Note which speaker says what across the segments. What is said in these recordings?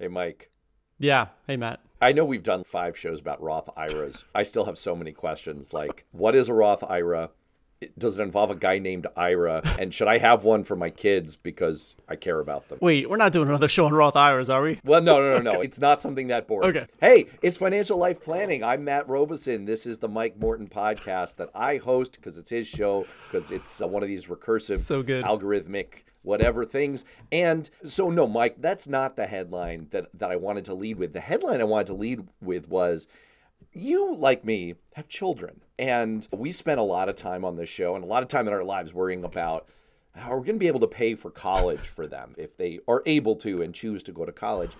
Speaker 1: Hey, Mike.
Speaker 2: Yeah. Hey, Matt.
Speaker 1: I know we've done five shows about Roth IRAs. I still have so many questions like, what is a Roth IRA? Does it involve a guy named Ira? And should I have one for my kids because I care about them?
Speaker 2: Wait, we're not doing another show on Roth IRAs, are we?
Speaker 1: Well, no, no, no, no. It's not something that boring.
Speaker 2: Okay.
Speaker 1: Hey, it's Financial Life Planning. I'm Matt Robeson. This is the Mike Morton podcast that I host because it's his show, because it's uh, one of these recursive,
Speaker 2: So good.
Speaker 1: algorithmic whatever things. And so no, Mike, that's not the headline that that I wanted to lead with. The headline I wanted to lead with was you like me have children and we spend a lot of time on this show and a lot of time in our lives worrying about how we're going to be able to pay for college for them if they are able to and choose to go to college.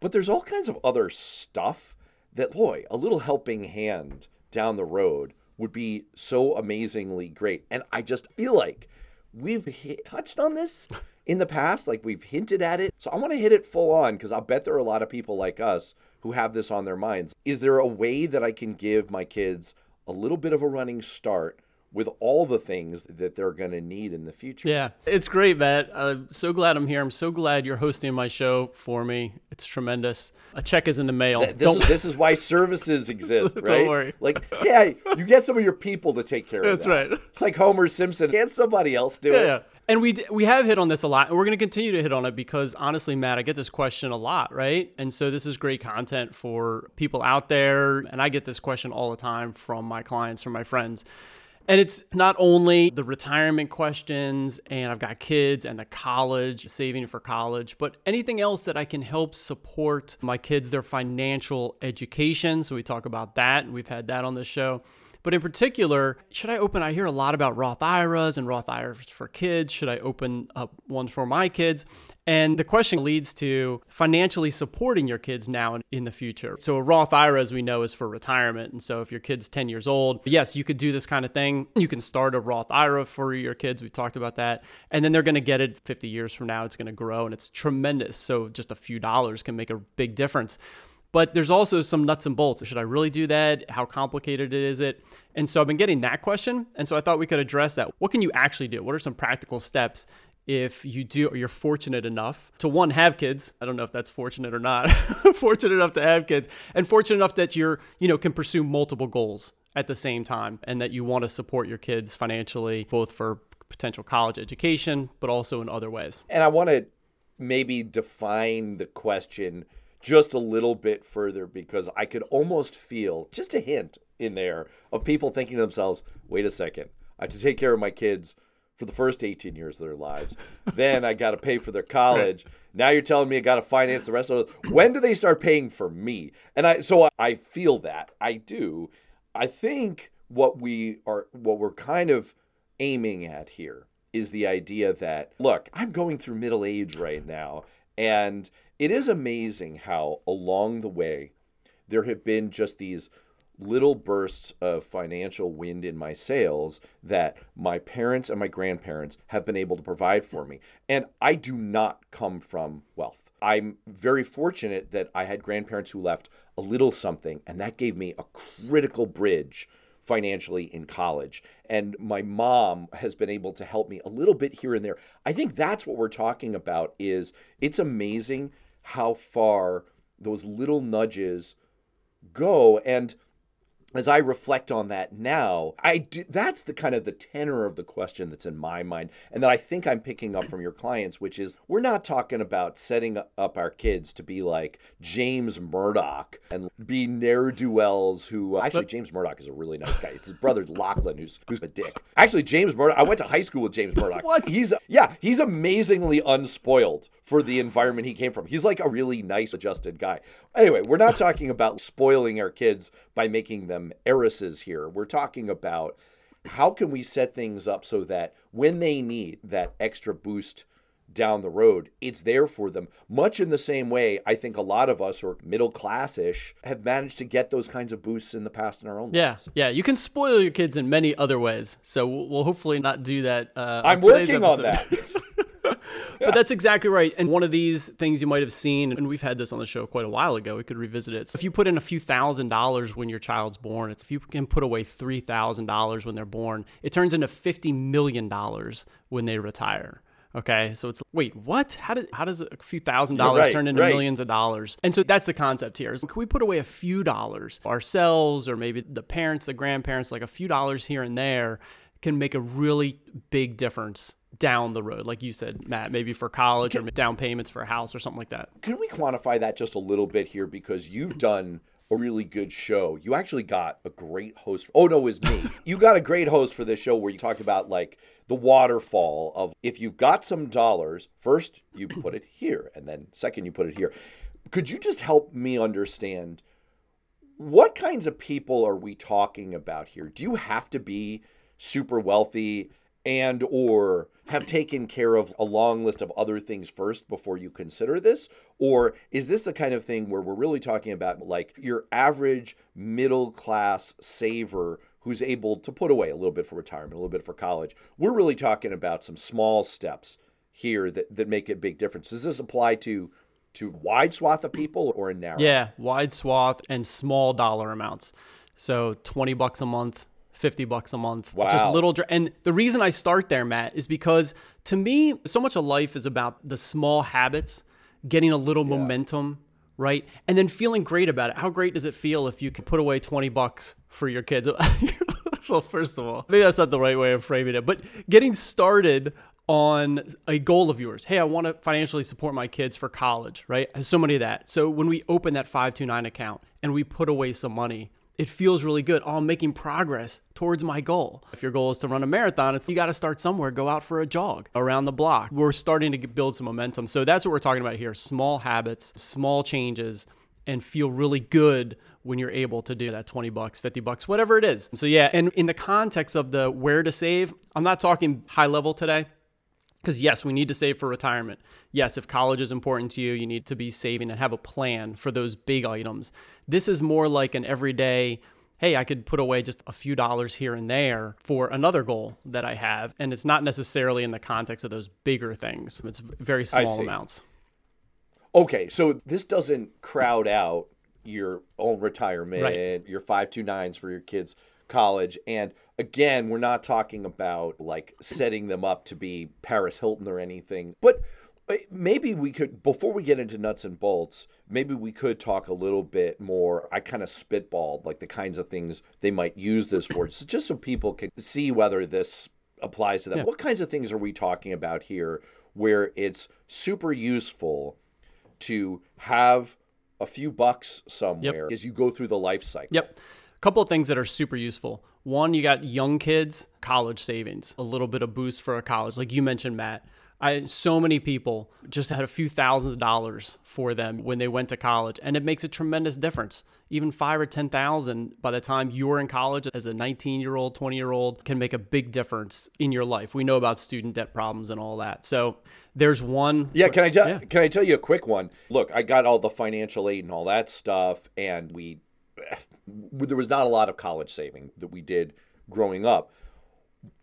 Speaker 1: But there's all kinds of other stuff that, boy, a little helping hand down the road would be so amazingly great. And I just feel like we've hit, touched on this in the past, like we've hinted at it. So I want to hit it full on because I'll bet there are a lot of people like us who have this on their minds. Is there a way that I can give my kids a little bit of a running start with all the things that they're going to need in the future?
Speaker 2: Yeah, it's great, Matt. I'm so glad I'm here. I'm so glad you're hosting my show for me. It's tremendous. A check is in the mail.
Speaker 1: This
Speaker 2: Don't
Speaker 1: is, this is why services exist, right?
Speaker 2: Don't worry.
Speaker 1: Like, yeah, you get some of your people to take care of it.
Speaker 2: That's
Speaker 1: that.
Speaker 2: right.
Speaker 1: It's like Homer Simpson. Can't somebody else do
Speaker 2: yeah,
Speaker 1: it?
Speaker 2: yeah. And we d- we have hit on this a lot, and we're going to continue to hit on it because honestly, Matt, I get this question a lot, right? And so this is great content for people out there, and I get this question all the time from my clients, from my friends. And it's not only the retirement questions, and I've got kids and the college, saving for college, but anything else that I can help support my kids, their financial education. So we talk about that, and we've had that on this show. But in particular, should I open? I hear a lot about Roth IRAs and Roth IRAs for kids. Should I open up one for my kids? And the question leads to financially supporting your kids now and in the future. So, a Roth IRA, as we know, is for retirement. And so, if your kid's 10 years old, yes, you could do this kind of thing. You can start a Roth IRA for your kids. We talked about that. And then they're going to get it 50 years from now. It's going to grow and it's tremendous. So, just a few dollars can make a big difference. But there's also some nuts and bolts. Should I really do that? How complicated is it? And so I've been getting that question. And so I thought we could address that. What can you actually do? What are some practical steps if you do or you're fortunate enough to one have kids? I don't know if that's fortunate or not. fortunate enough to have kids and fortunate enough that you're, you know, can pursue multiple goals at the same time and that you want to support your kids financially both for potential college education but also in other ways.
Speaker 1: And I want to maybe define the question just a little bit further because I could almost feel just a hint in there of people thinking to themselves, wait a second, I have to take care of my kids for the first 18 years of their lives. then I got to pay for their college. Now you're telling me I got to finance the rest of it. When do they start paying for me? And I so I feel that. I do. I think what we are what we're kind of aiming at here is the idea that look, I'm going through middle age right now and it is amazing how along the way there have been just these little bursts of financial wind in my sails that my parents and my grandparents have been able to provide for me. And I do not come from wealth. I'm very fortunate that I had grandparents who left a little something, and that gave me a critical bridge financially in college. And my mom has been able to help me a little bit here and there. I think that's what we're talking about is it's amazing how far those little nudges go and as I reflect on that now, I do, that's the kind of the tenor of the question that's in my mind, and that I think I'm picking up from your clients, which is we're not talking about setting up our kids to be like James Murdoch and be ne'er do wells. Who uh, actually James Murdoch is a really nice guy. It's his brother Lachlan who's who's a dick. Actually, James Murdoch. I went to high school with James Murdoch.
Speaker 2: What?
Speaker 1: He's yeah, he's amazingly unspoiled for the environment he came from. He's like a really nice, adjusted guy. Anyway, we're not talking about spoiling our kids by making them heiresses here. We're talking about how can we set things up so that when they need that extra boost down the road, it's there for them. Much in the same way, I think a lot of us, or middle class ish, have managed to get those kinds of boosts in the past in our own
Speaker 2: Yeah,
Speaker 1: lives.
Speaker 2: yeah. Yeah. You can spoil your kids in many other ways. So we'll, hopefully not do that. Uh,
Speaker 1: I'm working on that.
Speaker 2: But that's exactly right. And one of these things you might have seen, and we've had this on the show quite a while ago, we could revisit it. So if you put in a few thousand dollars when your child's born, it's if you can put away $3,000 when they're born, it turns into $50 million when they retire. Okay, so it's wait, what? How did how does a few thousand dollars
Speaker 1: right,
Speaker 2: turn into
Speaker 1: right.
Speaker 2: millions of dollars? And so that's the concept here. Is can we put away a few dollars ourselves, or maybe the parents, the grandparents, like a few dollars here and there, can make a really big difference down the road, like you said, Matt, maybe for college or down payments for a house or something like that.
Speaker 1: Can we quantify that just a little bit here? Because you've done a really good show. You actually got a great host. Oh, no, it was me. you got a great host for this show where you talked about like the waterfall of if you've got some dollars, first you put it here, and then second you put it here. Could you just help me understand what kinds of people are we talking about here? Do you have to be super wealthy and or have taken care of a long list of other things first before you consider this? Or is this the kind of thing where we're really talking about like your average middle class saver who's able to put away a little bit for retirement a little bit for college? We're really talking about some small steps here that, that make a big difference. Does this apply to to wide swath of people or a narrow?
Speaker 2: Yeah, wide swath and small dollar amounts. So 20 bucks a month, 50 bucks a month. Just
Speaker 1: Wow.
Speaker 2: little dr- and the reason I start there, Matt, is because to me, so much of life is about the small habits, getting a little momentum, right? And then feeling great about it. How great does it feel if you could put away 20 bucks for your kids? well, first of all, maybe that's not the right way of framing it, but getting started on a goal of yours. Hey, I want to financially support my kids for college, right? So many of that. So when we open that 529 account and we put away some money, it feels really good. Oh, I'm making progress towards my goal. If your goal is to run a marathon, it's you got to start somewhere. Go out for a jog around the block. We're starting to build some momentum. So that's what we're talking about here. Small habits, small changes and feel really good when you're able to do that 20 bucks, 50 bucks, whatever it is. So yeah, and in the context of the where to save, I'm not talking high level today. Because yes, we need to save for retirement. Yes, if college is important to you, you need to be saving and have a plan for those big items. This is more like an everyday, hey, I could put away just a few dollars here and there for another goal that I have. And it's not necessarily in the context of those bigger things. It's very small amounts.
Speaker 1: Okay, so this doesn't crowd out your own retirement,
Speaker 2: Right.
Speaker 1: your 529s for your kids' college. And again, we're not talking about like setting them up to be Paris Hilton or anything. But uh, maybe we could, before we get into nuts and bolts, maybe we could talk a little bit more. I kind of spitballed like the kinds of things they might use this for, so just so people can see whether this applies to them. What kinds of things are we talking about here where it's super useful? to have a few bucks somewhere as you go through the life cycle.
Speaker 2: Yep. A couple of things that are super useful. One, you got young kids, college savings, a little bit of boost for a college. Like you mentioned, Matt. I so many people just had a few thousands of dollars for them when they went to college, and it makes a tremendous difference. Even five or ten thousand by the time you're in college as a 19 year old, 20 year old can make a big difference in your life. We know about student debt problems and all that. So there's one.
Speaker 1: Yeah, can I ju- can I tell you a quick one? Look, I got all the financial aid and all that stuff, and we there was not a lot of college saving that we did growing up.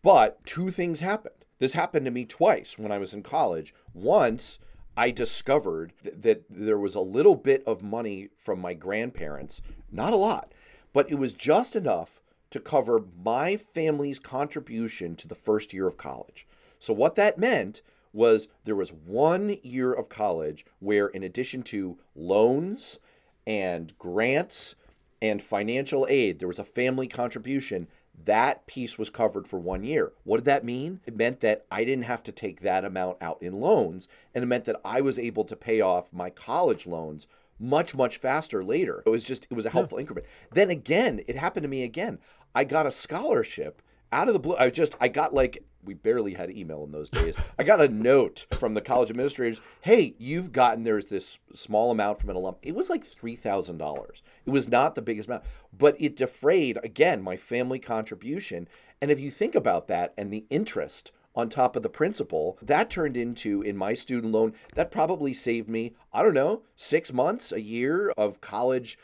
Speaker 1: But two things happened. This happened to me twice when I was in college. Once I discovered th- that there was a little bit of money from my grandparents, not a lot, but it was just enough to cover my family's contribution to the first year of college. So what that meant was there was one year of college where in addition to loans and grants and financial aid, there was a family contribution. That piece was covered for one year. What did that mean? It meant that I didn't have to take that amount out in loans, and it meant that I was able to pay off my college loans much, much faster later. It was just, it was a helpful increment. Then again, it happened to me again. I got a scholarship out of the blue. I just, I got like, we barely had email in those days. I got a note from the college administrators. Hey, you've gotten there's this small amount from an alum. It was like three thousand dollars. It was not the biggest amount, but it defrayed again my family contribution. And if you think about that and the interest on top of the principal, that turned into in my student loan that probably saved me I don't know six months, a year of college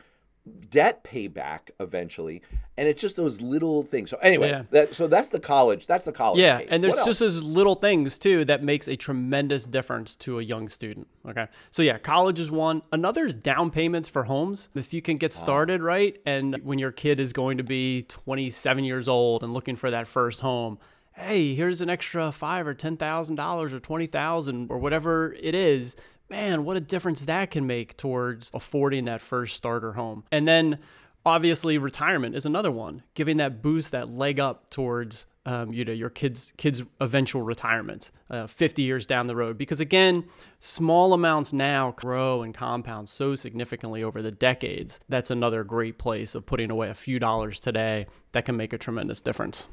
Speaker 1: debt payback eventually and it's just those little things so anyway
Speaker 2: Yeah.
Speaker 1: that so that's the college that's the college
Speaker 2: Yeah,
Speaker 1: case.
Speaker 2: and there's just those little things too that makes a tremendous difference to a young student. Okay, so yeah, college is one. Another is down payments for homes. If you can get ah. started right, and when your kid is going to be 27 years old and looking for that first home, hey, here's an extra five or ten thousand dollars or twenty thousand or whatever it is, man, what a difference that can make towards affording that first starter home. And then obviously retirement is another one, giving that boost, that leg up towards um, you know your kids kids eventual retirement uh, 50 years down the road. Because again small amounts now grow and compound so significantly over the decades. That's another great place of putting away a few dollars today that can make a tremendous difference.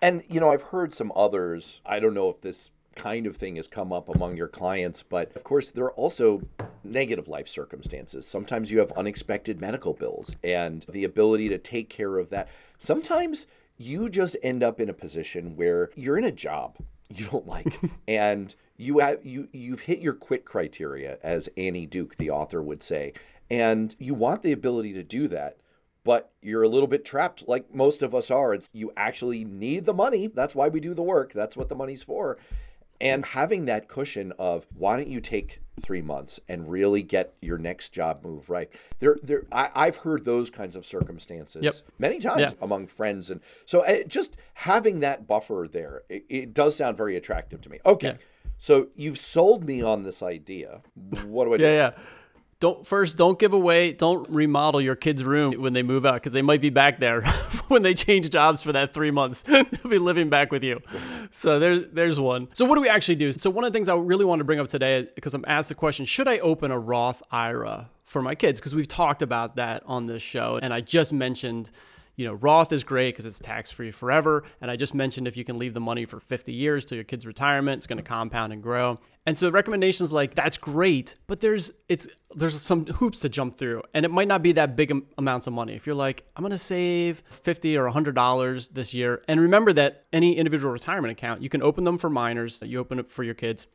Speaker 1: And you know i've heard some others i don't know if this kind of thing has come up among your clients but of course there are also negative life circumstances. Sometimes you have unexpected medical bills and the ability to take care of that. Sometimes you just end up in a position where you're in a job you don't like and you have you you've hit your quit criteria as Annie Duke the author would say and you want the ability to do that but you're a little bit trapped like most of us are. It's you actually need the money. That's why we do the work. That's what the money's for and having that cushion of why don't you take three months and really get your next job move right there there I, i've heard those kinds of circumstances
Speaker 2: Yep.
Speaker 1: many times
Speaker 2: Yeah.
Speaker 1: among friends and so uh, just having that buffer there it, it does sound very attractive to me okay
Speaker 2: Yeah.
Speaker 1: so you've sold me on this idea what do i do
Speaker 2: Yeah, yeah. Don't first don't give away, don't remodel your kid's room when they move out because they might be back there when they change jobs for that three months. They'll be living back with you. So there's there's one. So what do we actually do? So one of the things I really want to bring up today because I'm asked the question: Should I open a Roth IRA for my kids? Because we've talked about that on this show, and I just mentioned you know, Roth is great because it's tax free forever. And I just mentioned if you can leave the money for 50 years to your kid's retirement, it's going to compound and grow. And so the recommendations like that's great, but there's it's there's some hoops to jump through, and it might not be that big amounts of money. If you're like, I'm going to save 50 or 100 dollars this year, and remember that any individual retirement account you can open them for minors, that you open it for your kids,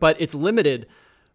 Speaker 2: but it's limited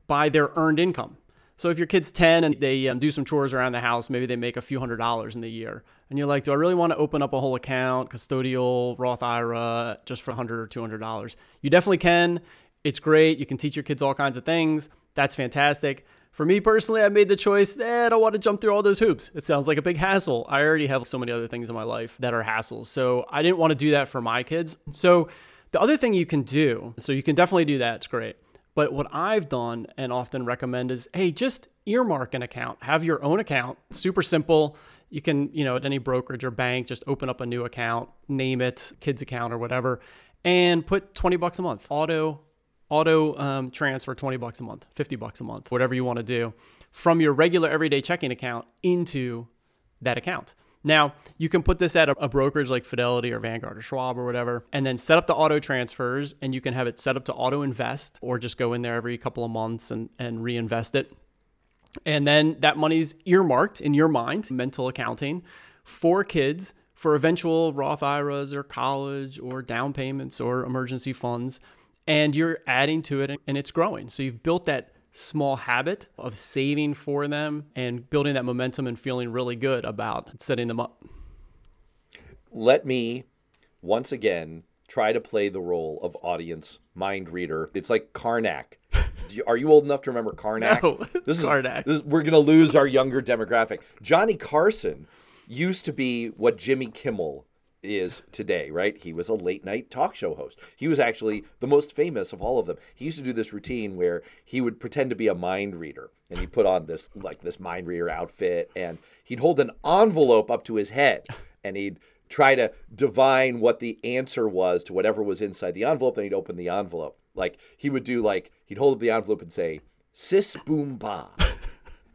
Speaker 2: by their earned income. So if your kid's 10 and they um, do some chores around the house, maybe they make a few hundred dollars in the year, and you're like, do I really want to open up a whole account, custodial, Roth IRA, just for 100 or 200 dollars? You definitely can. It's great. You can teach your kids all kinds of things. That's fantastic. For me personally, I made the choice. Eh, I don't want to jump through all those hoops. It sounds like a big hassle. I already have so many other things in my life that are hassles. So I didn't want to do that for my kids. So the other thing you can do, so you can definitely do that. It's great. But what I've done and often recommend is, hey, just earmark an account. Have your own account. Super simple. You can, you know, at any brokerage or bank, just open up a new account, name it kids account or whatever, and put 20 bucks a month. Auto auto um, transfer 20 bucks a month, 50 bucks a month, whatever you want to do from your regular everyday checking account into that account. Now, you can put this at a, brokerage like Fidelity or Vanguard or Schwab or whatever, and then set up the auto transfers, and you can have it set up to auto invest or just go in there every couple of months and, and reinvest it. And then that money's earmarked in your mind, mental accounting, for kids for eventual Roth IRAs or college or down payments or emergency funds. And you're adding to it and it's growing. So you've built that small habit of saving for them and building that momentum and feeling really good about setting them up.
Speaker 1: let me once again try to play the role of audience mind reader. It's like Carnac. You, are you old enough to remember Carnac?
Speaker 2: No,
Speaker 1: this is,
Speaker 2: Carnac.
Speaker 1: this we're going to lose our younger demographic. Johnny Carson used to be what Jimmy Kimmel is today, right? He was a late night talk show host. He was actually the most famous of all of them. He used to do this routine where he would pretend to be a mind reader and he put on this like this mind reader outfit and he'd hold an envelope up to his head and he'd try to divine what the answer was to whatever was inside the envelope then he'd open the envelope. Like he would do like he'd hold up the envelope and say sis boom ba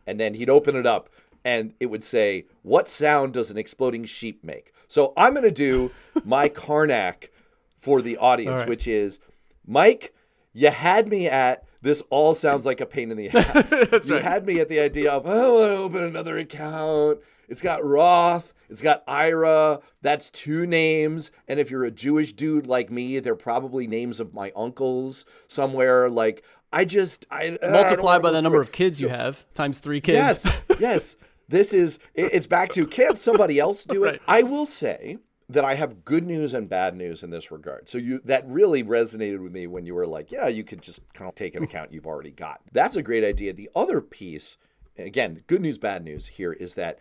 Speaker 1: and then he'd open it up and it would say, What sound does an exploding sheep make? So I'm going to do my Carnac for the audience,
Speaker 2: right.
Speaker 1: which is Mike, you had me at this all sounds like a pain in the ass. You
Speaker 2: right.
Speaker 1: had me at the idea of, oh, I want to open another account. It's got Roth, it's got IRA. That's two names. And if you're a Jewish dude like me, they're probably names of my uncles somewhere. Like, I just, I I
Speaker 2: Multiply
Speaker 1: wanna
Speaker 2: by the number
Speaker 1: it.
Speaker 2: of kids you have times three kids.
Speaker 1: Yes, yes. This is it's back to can't somebody else do it?
Speaker 2: Right.
Speaker 1: I will say that I have good news and bad news in this regard. So you that really resonated with me when you were like, yeah, you could just kind of take an account you've already got. That's a great idea. The other piece, again, good news, bad news here is that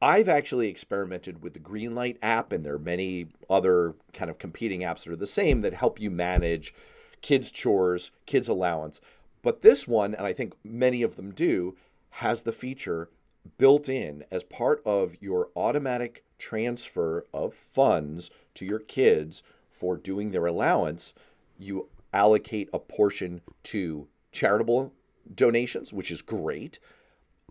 Speaker 1: I've actually experimented with the Greenlight app, and there are many other kind of competing apps that are the same that help you manage kids' chores, kids' allowance. But this one, and I think many of them do, has the feature built in as part of your automatic transfer of funds to your kids for doing their allowance. You allocate a portion to charitable donations, which is great,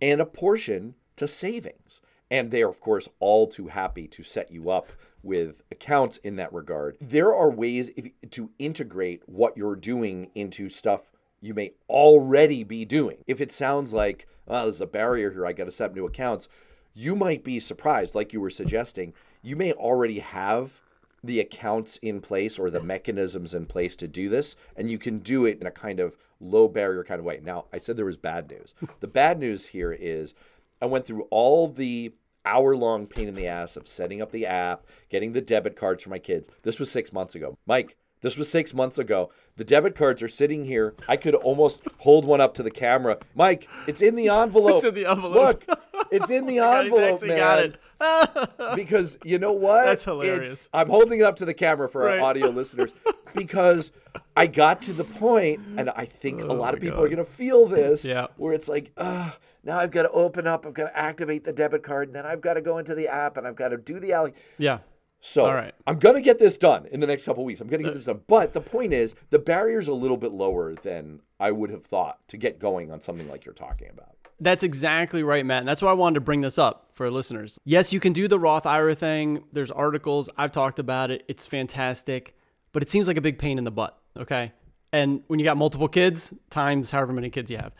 Speaker 1: and a portion to savings. And they are, of course, all too happy to set you up with accounts in that regard. There are ways if, to integrate what you're doing into stuff you may already be doing. If it sounds like, oh, there's a barrier here, I got to set up new accounts, you might be surprised, like you were suggesting. You may already have the accounts in place or the mechanisms in place to do this, and you can do it in a kind of low barrier kind of way. Now, I said there was bad news. the bad news here is I went through all the hour long pain in the ass of setting up the app, getting the debit cards for my kids. This was six months ago. Mike, this was six months ago. The debit cards are sitting here. I could almost hold one up to the camera. Mike, it's in the envelope.
Speaker 2: It's in the envelope.
Speaker 1: Look, it's in the
Speaker 2: God, he's
Speaker 1: envelope,
Speaker 2: actually
Speaker 1: man.
Speaker 2: got it.
Speaker 1: because you know what?
Speaker 2: That's hilarious.
Speaker 1: It's, I'm holding it up to the camera for
Speaker 2: Right.
Speaker 1: our audio listeners because I got to the point, and I think a oh lot of
Speaker 2: Oh
Speaker 1: people are going to feel this,
Speaker 2: Yeah.
Speaker 1: where it's like, now I've got to open up, I've got to activate the debit card, and then I've got to go into the app, and I've got to do the alloc.
Speaker 2: Yeah.
Speaker 1: So
Speaker 2: All right.
Speaker 1: I'm gonna get this done in the next couple weeks. I'm gonna get uh, this done. But the point is, the barrier's a little bit lower than I would have thought to get going on something like you're talking about.
Speaker 2: That's exactly right, Matt. And that's why I wanted to bring this up for our listeners. Yes, you can do the Roth IRA thing. There's articles. I've talked about it. It's fantastic, but it seems like a big pain in the butt. Okay. And when you got multiple kids, times however many kids you have.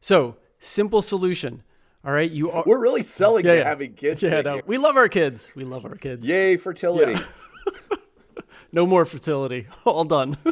Speaker 2: So, simple solution. All right. You are.
Speaker 1: We're really selling
Speaker 2: Yeah, yeah.
Speaker 1: having kids.
Speaker 2: Yeah, no, we love our kids. We love our kids.
Speaker 1: Yay, fertility.
Speaker 2: No more fertility. All done.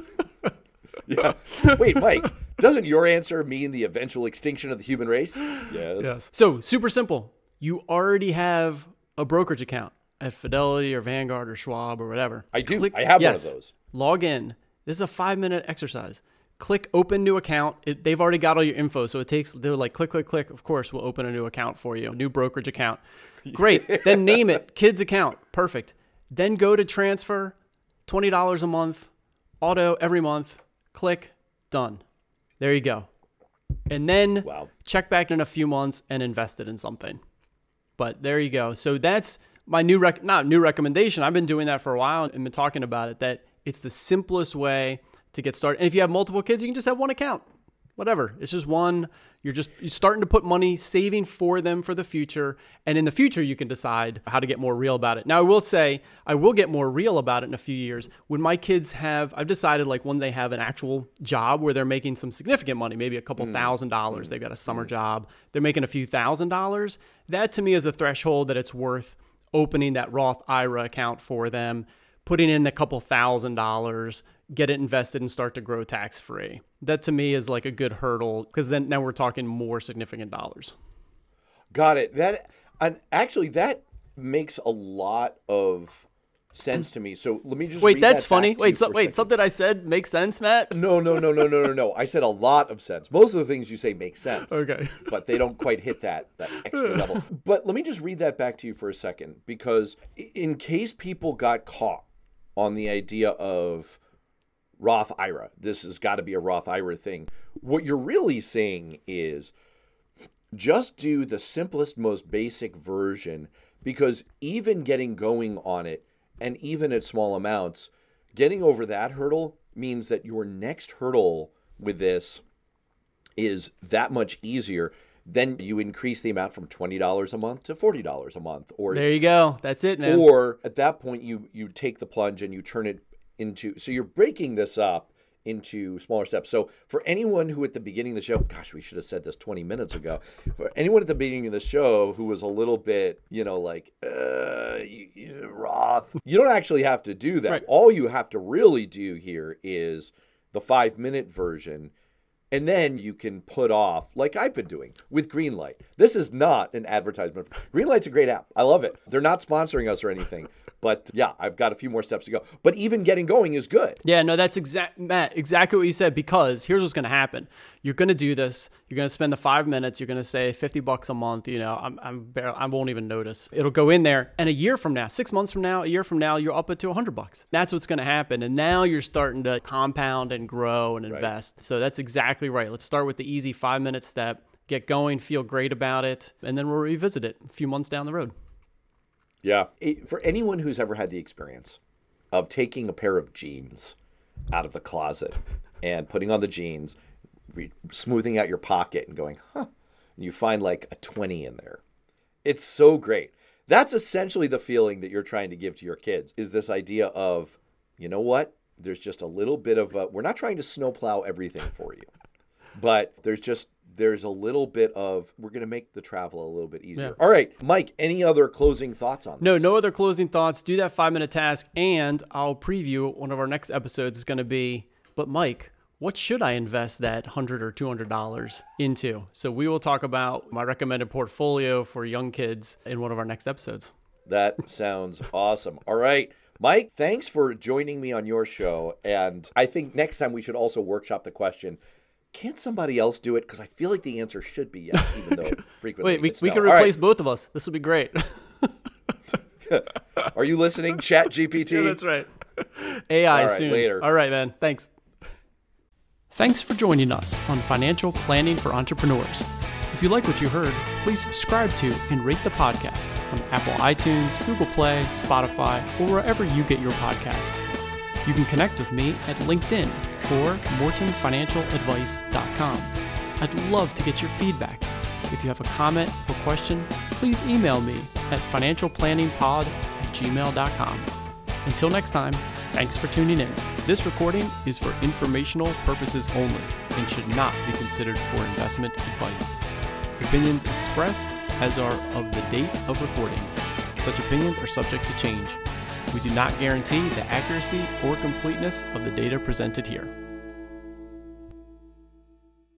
Speaker 1: Yeah. Wait, Mike, doesn't your answer mean the eventual extinction of the human race? Yes.
Speaker 2: So, super simple. You already have a brokerage account at Fidelity or Vanguard or Schwab or whatever.
Speaker 1: I do. I have one of those.
Speaker 2: Log in. This is a five minute exercise. Click open new account. It, they've already got all your info. So it takes, they're like, click, click, click. Of course, we'll open a new account for you, a new brokerage account. Great. then name it kids account. Perfect. Then go to transfer $20 a month, auto every month. Click, done. There you go. And then
Speaker 1: Wow.
Speaker 2: check back in a few months and invest it in something. But there you go. So that's my new rec- not new recommendation. I've been doing that for a while and been talking about it that it's the simplest way to get started. And if you have multiple kids, you can just have one account. Whatever. It's just one. You're just you're starting to put money saving for them for the future. And in the future you can decide how to get more real about it. Now I will say I will get more real about it in a few years. When my kids have I've decided like when they have an actual job where they're making some significant money, maybe a couple mm. thousand dollars. Mm. They've got a summer mm. job. They're making a few thousand dollars. That to me is a threshold that it's worth opening that Roth IRA account for them, putting in a couple thousand dollars, get it invested and start to grow tax free. That to me is like a good hurdle because then now we're talking more significant dollars.
Speaker 1: Got it. That and actually that makes a lot of sense to me. So let me just
Speaker 2: Wait, that's
Speaker 1: that
Speaker 2: funny.
Speaker 1: back to you
Speaker 2: Wait, so, wait, something I said makes sense, Matt?
Speaker 1: No, no, no, no, no, no, no. I said a lot of sense. Most of the things you say make sense.
Speaker 2: Okay.
Speaker 1: but they don't quite hit that that extra level. But let me just read that back to you for a second because in case people got caught on the idea of Roth IRA, this has got to be a Roth IRA thing. What you're really saying is just do the simplest, most basic version because even getting going on it and even at small amounts, getting over that hurdle means that your next hurdle with this is that much easier. Then you increase the amount from twenty dollars a month to forty dollars a month, or
Speaker 2: There you go. That's it, man.
Speaker 1: or at that point you you take the plunge and you turn it into so you're breaking this up into smaller steps. So for anyone who at the beginning of the show, gosh, we should have said this 20 minutes ago. For anyone at the beginning of the show who was a little bit, you know, like uh, you, you, Roth, you don't actually have to do that.
Speaker 2: Right.
Speaker 1: All you have to really do here is the five minute version. And then you can put off, like I've been doing with Greenlight. This is not an advertisement. Greenlight's a great app. I love it. They're not sponsoring us or anything. But yeah, I've got a few more steps to go. But even getting going is good.
Speaker 2: Yeah, no, that's exact Matt, exactly what you said because here's what's going to happen. You're going to do this. You're going to spend the 5 minutes, you're going to say 50 bucks a month, you know, I'm I'm barely, I won't even notice. It'll go in there and a year from now, 6 months from now, a year from now, you're up it to 100 bucks. That's what's going to happen. And now you're starting to compound and grow and invest. Right. So that's exactly right. Let's start with the easy 5 minute step. Get going, feel great about it, and then we'll revisit it a few months down the road.
Speaker 1: Yeah. It, for anyone who's ever had the experience of taking a pair of jeans out of the closet and putting on the jeans, re- smoothing out your pocket and going, huh, and you find like a 20 in there. It's so great. That's essentially the feeling that you're trying to give to your kids is this idea of, you know what? There's just a little bit of a, we're not trying to snowplow everything for you, but there's just there's a little bit of we're going to make the travel a little bit easier. Yeah. All right, Mike, any other closing thoughts on this?
Speaker 2: No, no other closing thoughts. Do that 5-minute task and I'll preview one of our next episodes is going to be but Mike, what should I invest that 100 or $200 into? So we will talk about my recommended portfolio for young kids in one of our next episodes.
Speaker 1: That sounds awesome. All right. Mike, thanks for joining me on your show. And I think next time we should also workshop the question can't somebody else do it? Because I feel like the answer should be yes, even though frequently.
Speaker 2: Wait, we, we can replace right. both of us. This will be great.
Speaker 1: Are you listening, Chat GPT?
Speaker 2: Yeah, that's right. AI right, soon. Later. All right, man. Thanks. Thanks for joining us on Financial Planning for Entrepreneurs. If you like what you heard, please subscribe to and rate the podcast on Apple iTunes, Google Play, Spotify, or wherever you get your podcasts. You can connect with me at LinkedIn or mortonfinancialadvice.com. I'd love to get your feedback. If you have a comment or question, please email me at financialplanningpod at gmail.com. Until next time, thanks for tuning in. This recording is for informational purposes only and should not be considered for investment advice. Opinions expressed as are of the date of recording. Such opinions are subject to change. We do not guarantee the accuracy or completeness of the data presented here.